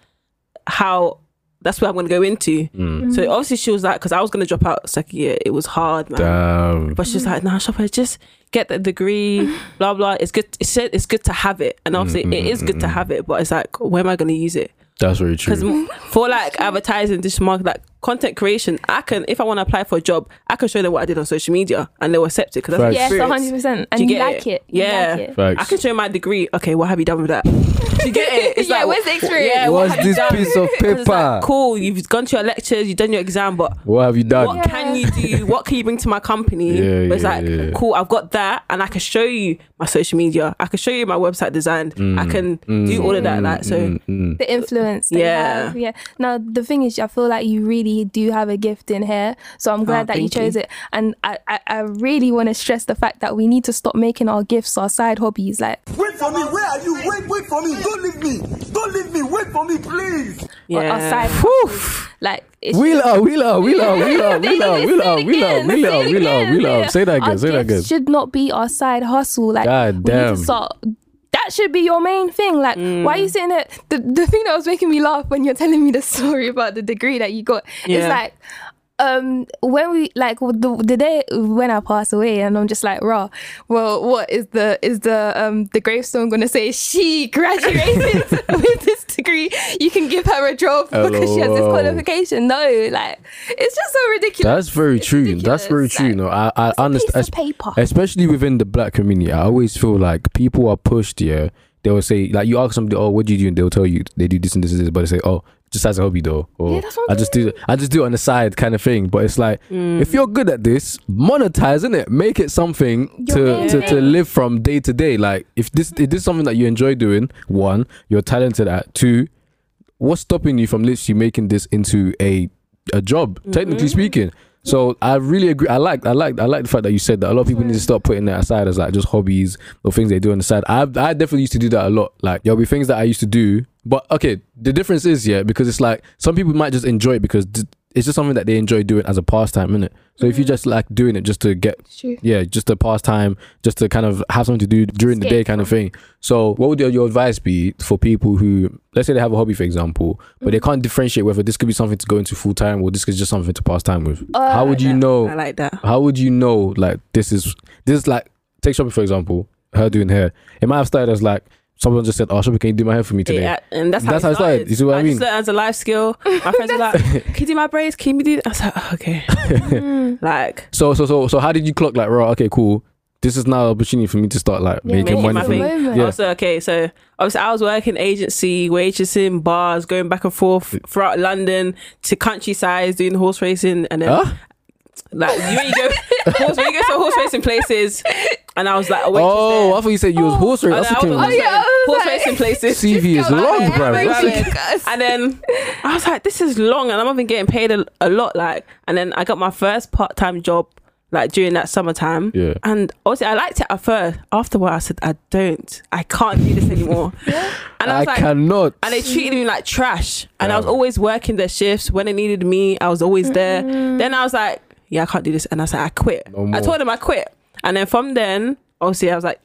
how. That's what I'm going to go into. Mm. So obviously she was like, because I was going to drop out second year. It was hard, man. Damn. But she's like, nah, Shopper, just get the degree, blah blah. It's good. It's it's good to have it, and obviously Mm, it mm, is good to mm, have it. But it's like, where am I going to use it? That's very true. Because for like advertising, digital marketing, like content creation, I can if I want to apply for a job, I can show them what I did on social media, and they'll accept it because that's Facts. Yes, experience. hundred percent. And Do you, you get like it? it. You Yeah. like it. Facts. I can show my degree. Okay, what have you done with that? Do you get it? *laughs* It's Yeah, like, where's the experience? Yeah, what What's have you this done? piece of It's like, paper? cool, you've gone to your lectures, you've done your exam, but What have you done? what can you do? What can you bring to my company? Yeah, But it's yeah, like, yeah. cool, I've got that, and I can show you my social media. I can show you my website design. I can do all of that. Like so, Mm, mm. the influence. That Yeah. You have. Yeah. Now the thing is, I feel like you really do have a gift in here. So I'm glad that you Oh, chose you. it. And I, I, I really want to stress the fact that we need to stop making our gifts our side hobbies. Like Wait for me. Where are you? Wait, wait for me. Don't leave me. Don't leave me. Wait for me, please. our- our yeah. side hustles. Like it's Wheel up, wheel up, wheel up, wheel up, *laughs* wheel up, wheel up, wheel up, wheel up, wheel up, wheel. Say that again, say that again. Should not be our side hustle. Like God we need damn. to start. That should be your main thing. Like, why are you mm. sitting there? The the thing that was making me laugh when you're telling me the story about the degree that you got. Yeah. like. Um, when we like the, the day when I pass away, and I'm just like, raw. Well, what is the is the um the gravestone gonna say? She graduated *laughs* with this degree. You can give her a job because she has this qualification. No, like it's just so ridiculous. That's very It's true. That's very true. Like, No, I I understand. paper. especially within the black community, I always feel like people are pushed. Yeah, they will say like you ask somebody, "Oh, what do you do?" and they'll tell you they do this and this and this, but they say, "Oh, just as a hobby though," or Yeah, that's what "I just do I just do it on the side," kind of thing. But it's like if you're good at this, monetize it, make it something to, to to live from day to day. Like if this if this is something that you enjoy doing, one, you're talented at. Two, what's stopping you from literally making this into a a job? Technically speaking. So I really agree. I like, I like, I like the fact that you said that a lot of people need to start putting that aside as like just hobbies or things they do on the side. I, I definitely used to do that a lot. Like there'll be things that I used to do, but okay, the difference is yeah because it's like some people might just enjoy it because it's just something that they enjoy doing as a pastime, isn't it? So if you just like doing it just to get yeah, just a pastime, just to kind of have something to do during the day, kind of thing. So, what would your, your advice be for people who, let's say, they have a hobby, for example, but they Mm-hmm. can't differentiate whether this could be something to go into full time or this is just something to pass time with? Uh, how would you know? I like that. How would you know? Like this is this is like take shopping for example. Her doing hair, it might have started as like someone just said, "Oh, shopping, can you do my hair for me today?" Yeah, and that's how, That's it how it started. You see what I mean? just as a life skill. My friends were like, *laughs* "Can you do my braids? Can you do?" That? I was like, oh, "Okay." *laughs* like So so so so how did you clock like, right? Okay, cool. This is now an opportunity for me to start like Yeah, making money my for thing. me. Yeah. Also, okay, so obviously I was working agency, waitressing, bars, going back and forth throughout London to countryside, doing horse racing, and then Huh? Like you when *laughs* you go horse, when you go to horse racing places, and I was like, a waitress Oh. oh I thought you said you was horse race. Oh, That's no, I what was came- horse, yeah, I horse like- racing places. CV is long, Yeah, bro. my And then I was like, this is long, and I'm not even getting paid a, a lot. Like, and then I got my first part time job like during that summertime. Yeah. And obviously, I liked it at first. Afterward, I said, I don't, I can't do this anymore. *laughs* yeah. And I I like, cannot. and they treated me like trash. And I was always working their shifts when they needed me. I was always there. Then I was like, yeah, I can't do this. And I said, I quit. No I told him I quit. And then from then, obviously, I was like,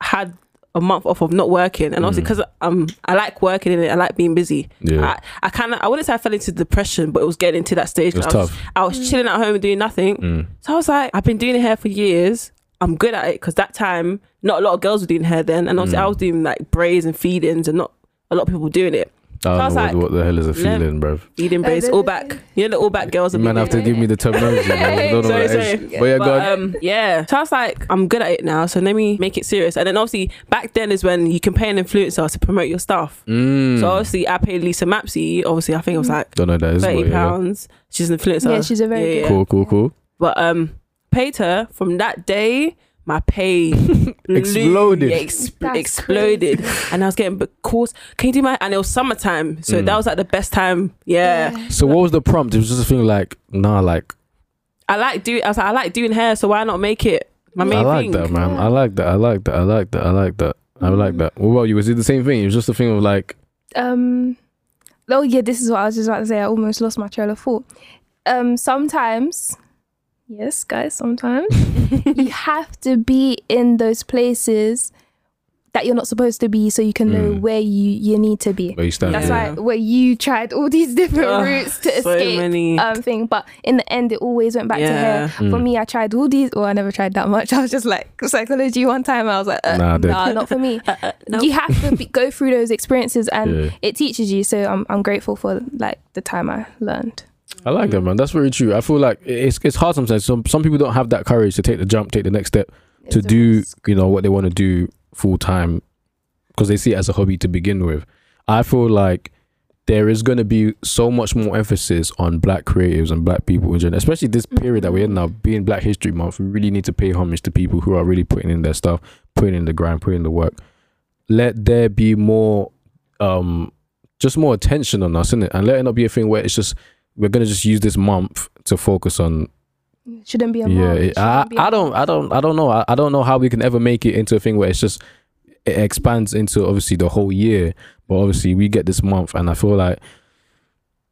had a month off of not working. And obviously, because um, I like working in it, I like being busy. Mm. Yeah. I, I kind of, I wouldn't say I fell into depression, but it was getting to that stage. It was I was, tough. I was chilling at home doing nothing. Mm. So I was like, I've been doing hair for years. I'm good at it because that time, not a lot of girls were doing hair then. And obviously, Mm. I was doing like braids and feed-ins and not a lot of people doing it. I I don't was know like, what, what the hell is a feeling, bro. Feed-in braids, all back. You know the all back girls. You are might have to give me the terminology. bro. I don't *laughs* know Sorry, what sorry. But yeah, But, um, yeah. So I was like, I'm good at it now, so let me make it serious. And then obviously back then is when you can pay an influencer to promote your stuff. Mm. So obviously I paid Lisa Mapsy. Obviously I think it was like don't know that is. thirty but yeah. pounds. She's an influencer. Yeah, she's a very good- Cool, cool, cool. But um, paid her from that day. My pay *laughs* Exploded. Yeah, ex- That's exploded, and I was getting but calls. Can you do my? And it was summertime, so Mm. that was like the best time. Yeah, So what was the prompt? It was just a thing like, nah, like I like do. I was like, I like doing hair, so why not make it my main I like thing? that, man. I like that. I like that. I like that. I like that. I like that. What about you? Was it the same thing? It was just a thing of like, um oh yeah this is what i was just about to say i almost lost my trail of thought um sometimes yes guys sometimes *laughs* you have to be in those places that you're not supposed to be so you can know Mm. where you you need to be where you stand. that's Yeah. why where you tried all these *laughs* different Ugh, routes to so escape many. um thing but in the end it always went back to Yeah. hair for Mm. me i tried all these well i never tried that much *laughs* i was just like psychology one time i was like uh, Nah, nah, not for me nope. you have to be, go through those experiences and Yeah. it teaches you so I'm, I'm grateful for like the time i learned I like that, man. That's very true. I feel like it's it's hard sometimes. Some some people don't have that courage to take the jump, take the next step, to It's a do risk. you know what they want to do full time because they see it as a hobby to begin with. I feel like there is going to be so much more emphasis on black creatives and black people in general, especially this period that we're in now, being Black History Month. We really need to pay homage to people who are really putting in their stuff, putting in the grind, putting in the work. Let there be more, um, just more attention on us, innit? And let it not be a thing where it's just we're gonna just use this month to focus on shouldn't be a yeah month, it, I, a I don't i don't i don't know. I, I don't know how we can ever make it into a thing where it's just it expands into obviously the whole year. But obviously we get this month and i feel like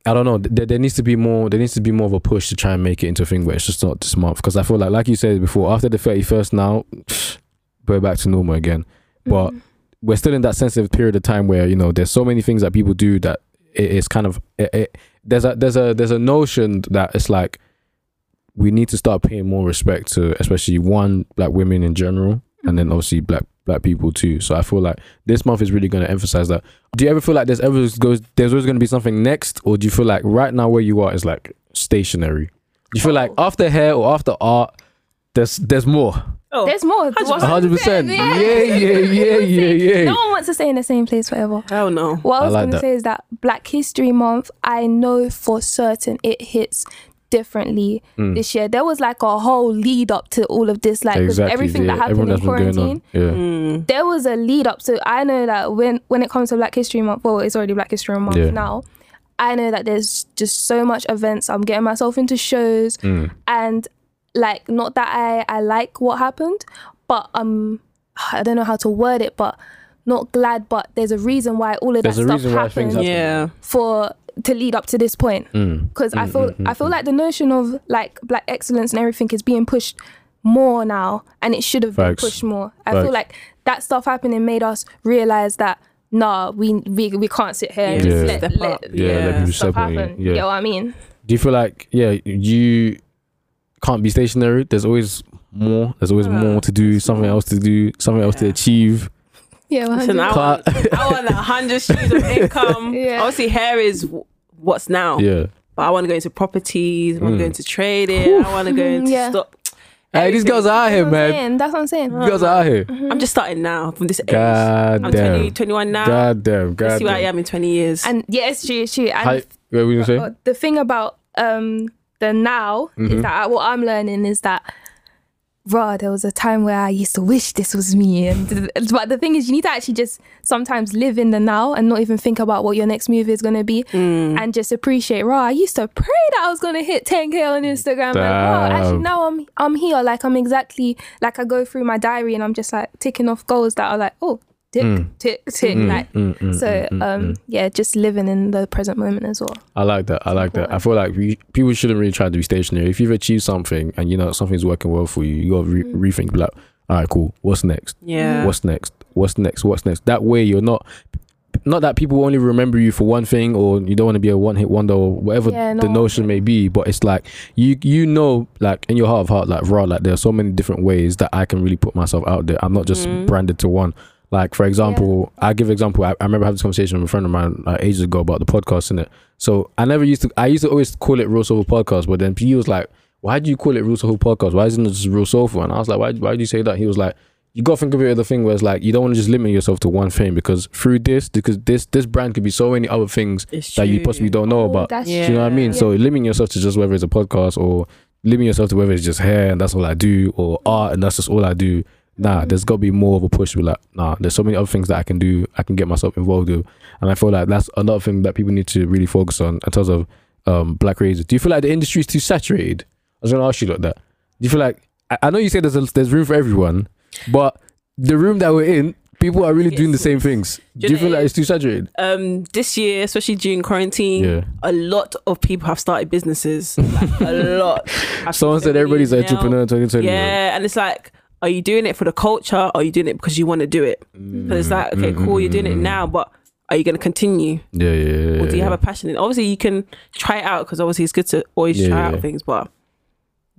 i don't know there, there needs to be more there needs to be more of a push to try and make it into a thing where it's just not this month. Because i feel like like you said before after the 31st now *sniffs* we're back to normal again. But Mm. we're still in that sensitive period of time where you know there's so many things that people do that it is kind of it, it, there's a there's a there's a notion that it's like we need to start paying more respect to especially one black women in general and then obviously black black people too. So i feel like this month is really going to emphasize that. Do you ever feel like there's ever goes there's always going to be something next or do you feel like right now where you are is like stationary? Do you feel like oh. after hair or after art there's there's more Oh, there's more 100% yeah yeah. yeah yeah yeah yeah no one wants to stay in the same place forever hell no. what I i was like going to that. say is that black history month i know for certain it hits differently Mm. this year there was like a whole lead up to all of this like exactly everything yeah. that happened everyone in quarantine yeah Mm. there was a lead up so i know that when when it comes to black history month well it's already black history month Yeah. now I know that there's just so much events. I'm getting myself into shows, Mm. and like not that I I like what happened, but um I don't know how to word it, but not glad. But there's a reason why all of There's that a stuff reason why happened happen. Yeah. for to lead up to this point Mm. because I feel I feel like the notion of like black excellence and everything is being pushed more now, and it should have been pushed more. I Facts. feel like that stuff happening made us realize that nah, we we, we can't sit here and Yeah. just Step let, let Yeah, let stuff step on you. happen. Yeah. You know what I mean? Do you feel like yeah you can't be stationary? There's always more. There's always more to do. Something else to do. Something else to achieve. Yeah, Listen, I want, I want a hundred streams of *laughs* income. Yeah. Obviously, hair is what's now. Yeah. But I want to go into properties. I want Mm. to go into trading. I want to go into Yeah. stock. Hey, these girls are out here, That's what I'm man. saying. That's what I'm saying. These girls are out here. I'm just starting now from this age. God I'm damn. 20, 21 now. God damn. God Let's see where I am in 20 years. And yeah, it's true, it's true. And Hi, what were you gonna say? uh, the thing about um the now Mhm. is that what I'm learning is that raw there was a time where I used to wish this was me and but the thing is you need to actually just sometimes live in the now and not even think about what your next move is going to be Mm. and just appreciate raw I used to pray that I was going to hit 10k on Instagram like raw actually now I'm I'm here like I'm exactly like I go through my diary and I'm just like ticking off goals that are like oh tick Mm. tick tick Mm, like mm, mm, so mm, mm, um mm. yeah just living in the present moment as well I like that. I like that. I feel like we, people shouldn't really try to be stationary. If you've achieved something and you know something's working well for you, you got to re- rethink. Like, all right, cool. What's next? yeah. What's next? What's next? What's next? That way, you're not. Not that people only remember you for one thing, or you don't want to be a one-hit wonder, or whatever Yeah, the notion may be. But it's like you, you know, like in your heart of heart, like raw, like there are so many different ways that I can really put myself out there. I'm not just branded to one. Like for example, I give example. I, I remember having this conversation with a friend of mine uh, ages ago about the podcast, in it. So I never used to. I used to always call it Real Soulful Podcast, but then he was like, "Why do you call it Real Soulful Podcast? Why isn't it just Real Soulful?" And I was like, "Why? Why do you say that?" He was like, "You got to think of it as the thing where it's like you don't want to just limit yourself to one thing because through this, because this this brand could be so many other things It's that you possibly don't know Oh, about. that's Do you know what I mean? Yeah. So limiting yourself to just whether it's a podcast or limiting yourself to whether it's just hair and that's all I do or art and that's just all I do. Nah, there's got to be more of a push. Be like, nah, there's so many other things that I can do. I can get myself involved with, and I feel like that's another thing that people need to really focus on in terms of um, black raisers. Do you feel like the industry is too saturated? I was gonna ask you like that. Do you feel like I, I know you say there's a, there's room for everyone, but the room that we're in, people are really doing the same things. Do you feel like it's too saturated? um, this year, especially during quarantine, Yeah. a lot of people have started businesses. Like, a lot. *laughs* Someone said everybody's an entrepreneur in 2020. Yeah, and it's like, are you doing it for the culture or are you doing it because you want to do it? Because it's like, okay, cool, you're doing it mm-hmm. now, but are you going to continue? Yeah, yeah, yeah. Or do you yeah. have a passion? in Obviously, you can try it out because obviously it's good to always Yeah, try yeah. out things, but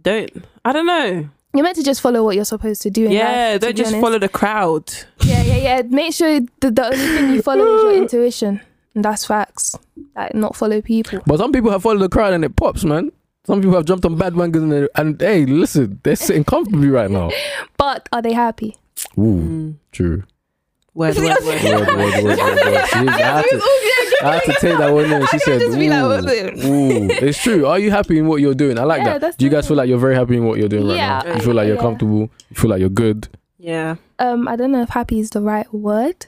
don't. I don't know. You're meant to just follow what you're supposed to do. In yeah, life, don't just honest. follow the crowd. Yeah, yeah, yeah. Make sure the, the only thing you follow is your *laughs* intuition. And that's facts. Like, not follow people. But some people have followed the crowd and it pops, man. Some people have jumped on bandwagons and, and hey, listen, they're sitting comfortably right now. *laughs* But are they happy? Ooh, true. Word, word, word. *laughs* Word, word, word, word, word. She is- I, had to, I had to take that one in. She said, just be like, ooh, ooh. It's true. Are you happy in what you're doing? I like Yeah, that. Do you guys feel like you're very happy in what you're doing right Yeah, now? You feel like you're yeah. comfortable? You feel like you're good? Yeah. Um, I don't know if happy is the right word,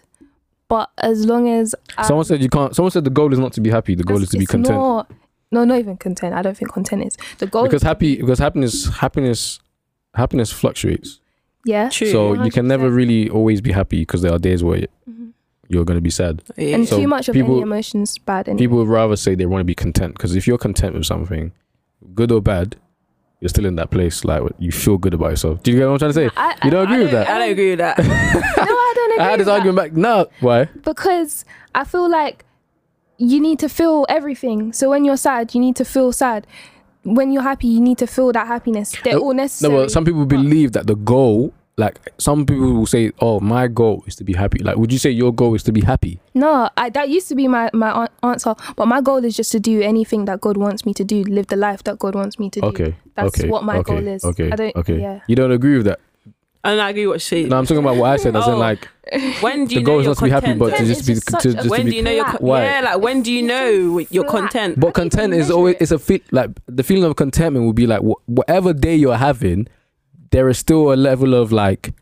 but as long as I, Someone said you can't. Someone said the goal is not to be happy. The goal is to be content. Not, no, not even content. I don't think content is the goal. because happy, because happiness, happiness, happiness fluctuates. yeah, True. So you can never really always be happy because there are days where Mhm. you're going to be sad. yeah. and So too much of people- any emotions bad. Anyway. People would rather say they want to be content because if you're content with something, good or bad, you're still in that place. Like you feel good about yourself. Do you get what I'm trying to say? I, You don't I- agree with that. I don't agree with that. *laughs* No, I don't agree. *laughs* I had this with that. argument back. No, why? because I feel like you need to feel everything. So when you're sad, you need to feel sad. When you're happy, you need to feel that happiness. They're No- all No, necessary. but some people believe that the goal, like some people will say, "Oh, my goal is to be happy." Like, would you say your goal is to be happy? No, I, that used to be my, my answer. But my goal is just to do anything that God wants me to do, live the life that God wants me to do. Okay, That's okay, what my okay, goal is. Okay, I don't, okay. Yeah. You don't agree with that? And I agree what she. No, I'm talking about what I said. As in, Oh. like, when do you the goal know is not to be happy, content? but to just be to, just a- to when be do you know you're con- Why? yeah like when do you know you're content But content is always it's a feel like the feeling of contentment will be like wh- whatever day you're having, there is still a level of like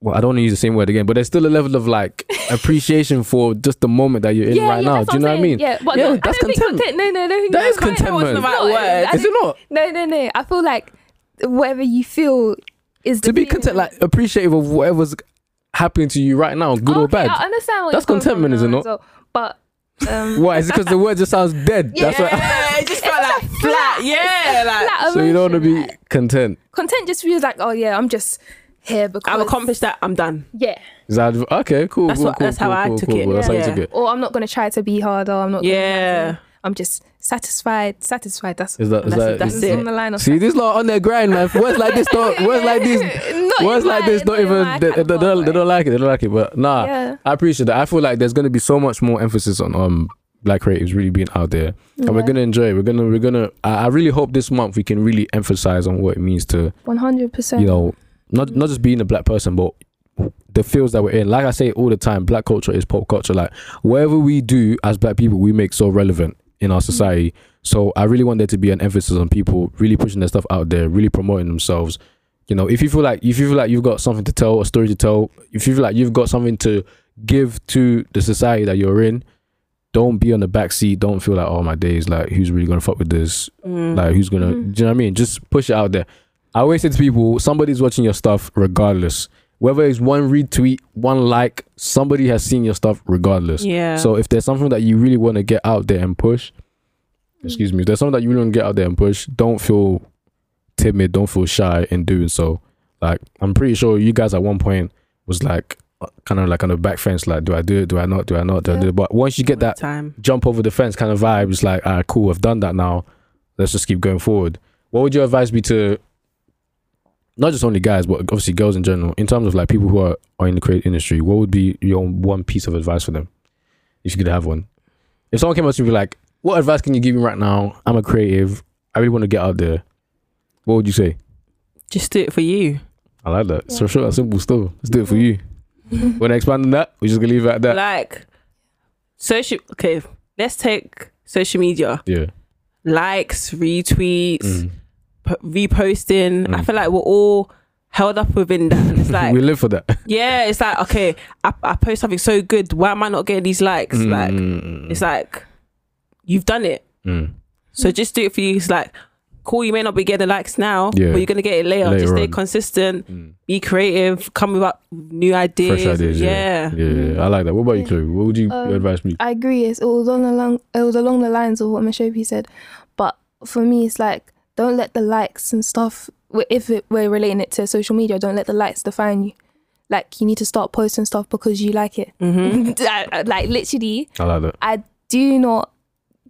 well, I don't want to use the same word again, but there's still a level of like appreciation for just the moment that you're in yeah, right yeah, now. that's Do you know I'm what I mean? saying. Yeah, but Yeah, no, that's don't contentment. content. No, no, no, That no, is contentment. wasn't the right word. I Is it not? No, no, no. I feel like whatever you feel is To be content, like appreciative of whatever's happening to you right now, good or bad. I understand what That's you're coming from contentment, is it not? as well, But um, *laughs* Why? Is it because the word just sounds dead? *laughs* That's why. Yeah, *laughs* it just felt like flat. Yeah, like flat So you don't want to be like, content. content. Just feels like, oh yeah, I'm just here because I've accomplished that. I'm done. Yeah, Is that okay? Cool. That's cool, what- cool, that's how cool, I took cool, it. cool. That's how you Yeah. took it. or I'm not gonna try to be harder. I'm not. gonna Yeah. I'm just satisfied. Satisfied. That's Is that? Is That's that? it, that's it. on the line of See, this lot on their grind, man. Words like this don't. Words like this. *laughs* Words like this don't even. They, they, they don't, they don't like it. They don't like it. But nah, Yeah. I appreciate that. I feel like there's gonna be so much more emphasis on um black creatives really being out there, and we're gonna enjoy. it. We're gonna. We're gonna. I, I really hope this month we can really emphasize on what it means to One hundred percent. you know not not just being a black person, but the fields that we're in. Like I say all the time, black culture is pop culture. Like whatever we do as black people, we make so relevant in our society. So I really want there to be an emphasis on people really pushing their stuff out there, really promoting themselves. You know, if you feel like if you feel like you've got something to tell, a story to tell, if you feel like you've got something to give to the society that you're in, don't be on the back seat. Don't feel like, oh my days, like who's really gonna fuck with this? Mm. Like who's gonna? Mhm. Do you know what I mean? Just push it out there. I always say to people, somebody's watching your stuff regardless. Whether it's one retweet, one like, somebody has seen your stuff regardless. Yeah. So if there's something that you really want to get out there and push, excuse me, if there's something that you really want to get out there and push, don't feel timid, don't feel shy in doing so. Like I'm pretty sure you guys at one point was like uh, kind of like on the back fence, like do I do it, do I not, do I not, do I do it? But once you get that time. jump over the fence kind of vibe. It's like, all right, cool, I've done that now. Let's just keep going forward. What would your advice be to not just only guys, but obviously girls in general, in terms of like people who are, are in the creative industry? What would be your one piece of advice for them if you could have one? If someone came up to you and be like, what advice can you give me right now? I'm a creative. I really want to get out there. What would you say? Just do it for you. I like that. So short and simple still. Let's do it for you. Want to expand on that? We're just going to leave it at that. Like social. Okay, let's take social media. yeah. Likes, retweets, Mm. P- reposting. I Mm. feel like we're all held up within that. And it's *laughs* like, we live for that. *laughs* yeah, it's like, okay, I, I post something so good. Why am I not getting these likes? Like, Mm, it's like, you've done it. mm. So just do it for you. It's like, cool, you may not be getting the likes now, Yeah. but you're going to get it later. Later just stay on. consistent, Mm. be creative, come up with new ideas. fresh ideas. Yeah. Yeah. yeah, yeah. I like that. What about you, Chloe? What would you Um, your advice be? I agree. It's, it was on along it was along the lines of what Mishopi said, but for me, it's like don't let the likes and stuff. If it, we're relating it to social media, don't let the likes define you. Like you need to start posting stuff because you like it. Mm-hmm. *laughs* like literally, I like that. I do not.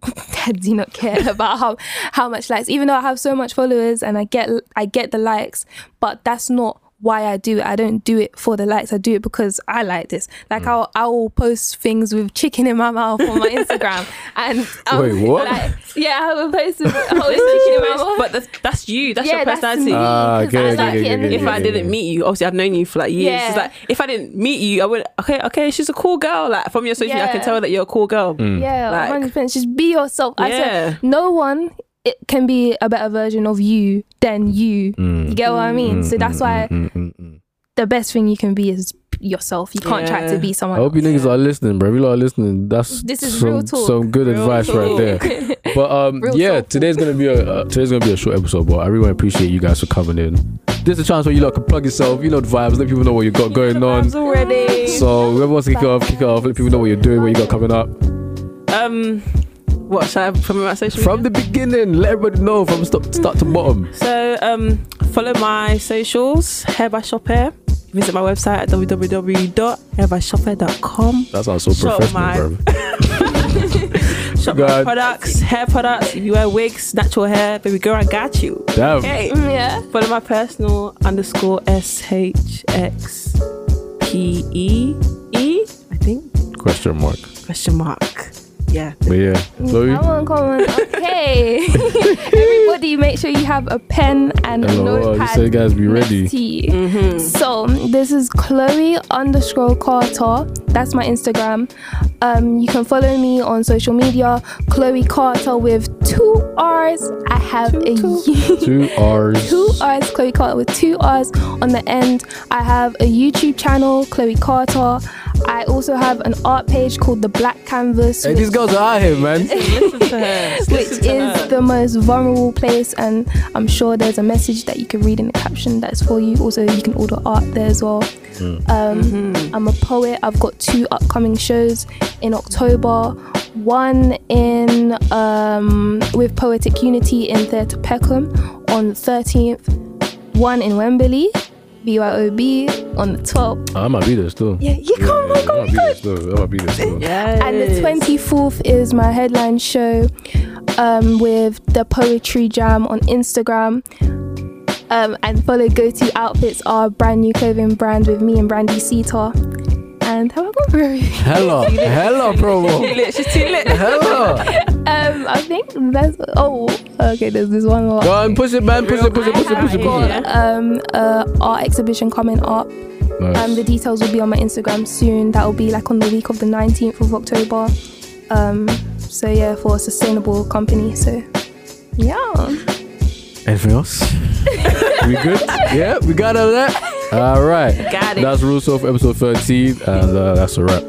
*laughs* I do not care *laughs* about how how much likes, even though I have so much followers and I get I get the likes, but that's not why I do it. I don't do it for the likes. I do it because I like this. Like Mm. I'll I will post things with chicken in my mouth on my *laughs* Instagram, and um, Wait, what? Like, yeah, I will post with I will *laughs* post chicken in my mouth. but that's, that's you. That's yeah, your personality. me, Ah, 'cause okay, okay, like okay, it okay, if then- I didn't meet you, obviously I've known you for like years. Yeah. It's like if I didn't meet you, I would okay, okay, she's a cool girl. Like from your social media, I can Yeah. tell that you're a cool girl. Mm. Yeah, Like- hundred percent. Just be yourself. I Yeah. said no one it can be a better version of you than you. Mm. You get what I mean? so that's why Mm, mm, mm. the best thing you can be is yourself. You can't try to be someone. I someone. hope you else. niggas are listening, bro. If you lot are listening, that's This is some, real talk. some good Real advice right there. *laughs* But um, Real yeah, talk. today's gonna be a uh, today's gonna be a short episode, but I really appreciate you guys for coming in. This is a chance where you lot can plug yourself. You know the vibes. Let people know what you got going on. Already. So whoever wants to kick it off, kick off. Let people know what you're doing, what you got coming up. um, what should I from my social From media? the beginning, let everybody know from start, start to bottom. So um, follow my socials. Hair by Shop Hair. Visit my website at www.hairbyshophair.com. That sounds so Shut professional, my- *laughs* Shop Go my products, hair products. If you wear wigs, natural hair, baby girl, I got you. Damn. Okay. Mm, *laughs* yeah. Follow my personal underscore S H X P E E. I think Question mark. question mark. Yeah. But yeah, Chloe. I want comment. Okay. *laughs* Everybody, make sure you have a pen and a Hello, notepad. just say guys be ready. next. Mm-hmm. So this is Chloe underscore Carter. That's my Instagram. Um, you can follow me on social media, Chloe Carter with two R's. I have a two. Two R's. *laughs* two R's, Chloe Carter with two R's on the end. I have a YouTube channel, Chloe Carter. I also have an art page called The Black Canvas, Hey, which, these girls are out here, man. Listen to her. *laughs* which Listen to is her. the most vulnerable place. And I'm sure there's a message that you can read in the caption that's for you. Also, you can order art there as well. Um, I'm a poet. I've got two upcoming shows in October. One in um, with Poetic Unity in Theatre Peckham on the 13th. One in Wembley, BYOB on the 12th. I might be there still. Yeah, you come on, I come might be there still. I might be there still. Yes. And the 24th is my headline show um, with the Poetry Jam on Instagram. Um, and follow Go To Outfits, our brand new clothing brand with me and Brandy Sita. And have I gone through? Hello, hello, Too promo. lit. She's too lit. Hello. Um, I think that's. Oh, okay, there's this one more. Go on, push it, man. Push it, push it, push it, push it, push it. um, uh, art exhibition coming up. Um, the details will be on my Instagram soon. That will be like on the week of the 19th of October. Um, so yeah, for a sustainable company. So yeah. Anything else? *laughs* we good? Yeah, we got all that. All right. Got it. That's Real Soulful episode 13, and uh, that's a wrap.